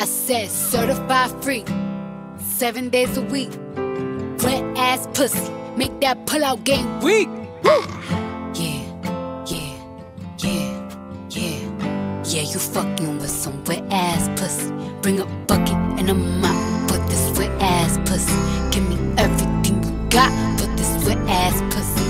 I said certified free, seven days a week. Wet ass pussy, make that pull out game weak. yeah, yeah, yeah, yeah. Yeah, you fucking with some wet ass pussy. Bring a bucket and a mop for this wet ass pussy. Give me everything you got for this wet ass pussy.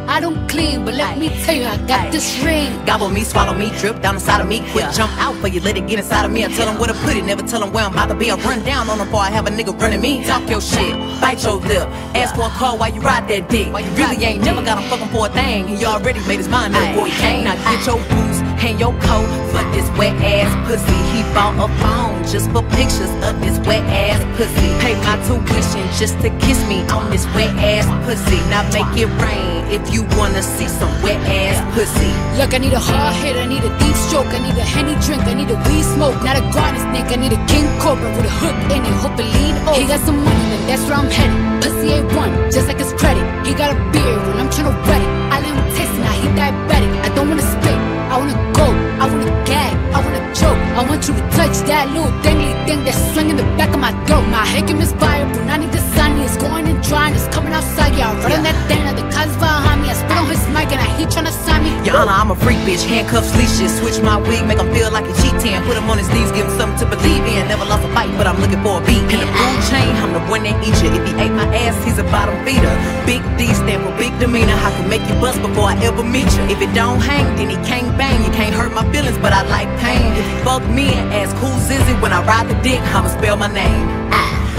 I don't clean, but let me tell you, I got this ring. Gobble me, swallow me, drip down inside of me. Quick jump out for you, let it get inside of me. I tell them where to put it, never tell them where I'm about to be. I run down on them before I have a nigga running me. Talk your shit, bite your lip. Ask for a call while you ride that dick. You really ain't never got him fucking for a thing. He already made his mind up he came. Now get your boots hang your coat for this wet ass pussy. He bought a phone just for pictures of this wet ass pussy. My tuition just to kiss me on this wet ass pussy. Now make it rain if you wanna see some wet ass pussy. Look, I need a hard hit, I need a deep stroke, I need a henny drink, I need a weed smoke, not a garden snake, I need a king cobra with a hook in it, hope it lean over. He got some money, then that's where I'm headed. Pussy ain't one, just like his credit. He got a beard, and I'm tryna wet it. I let him taste now he diabetic. I don't wanna spit, I wanna go, I wanna gag, I wanna choke. I want you to touch that little dangly thing that's swinging the back of my throat. My hickam is vibrant, that now the behind me. I spit on his mic, and I he tryna sign me. Your Honor, I'm a freak bitch, handcuffs, leashes. Switch my wig, make him feel like a cheating. Put him on his knees, give him something to believe in. Never lost a fight, but I'm looking for a beat. In the food chain, I'm the one that eat you. If he ate my ass, he's a bottom feeder. Big D stand for big demeanor. I can make you bust before I ever meet you. If it don't hang, then he can't bang. You can't hurt my feelings, but I like pain. If you fuck me and ask who's is it when I ride the dick, I'ma spell my name. Yeah,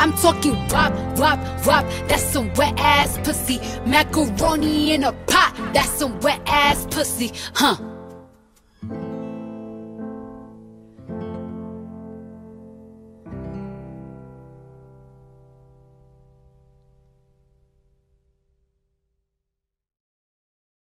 I'm talking WAP, WAP, WAP. That's some wet ass pussy. Macaroni in a pot. That's some wet ass pussy. Huh.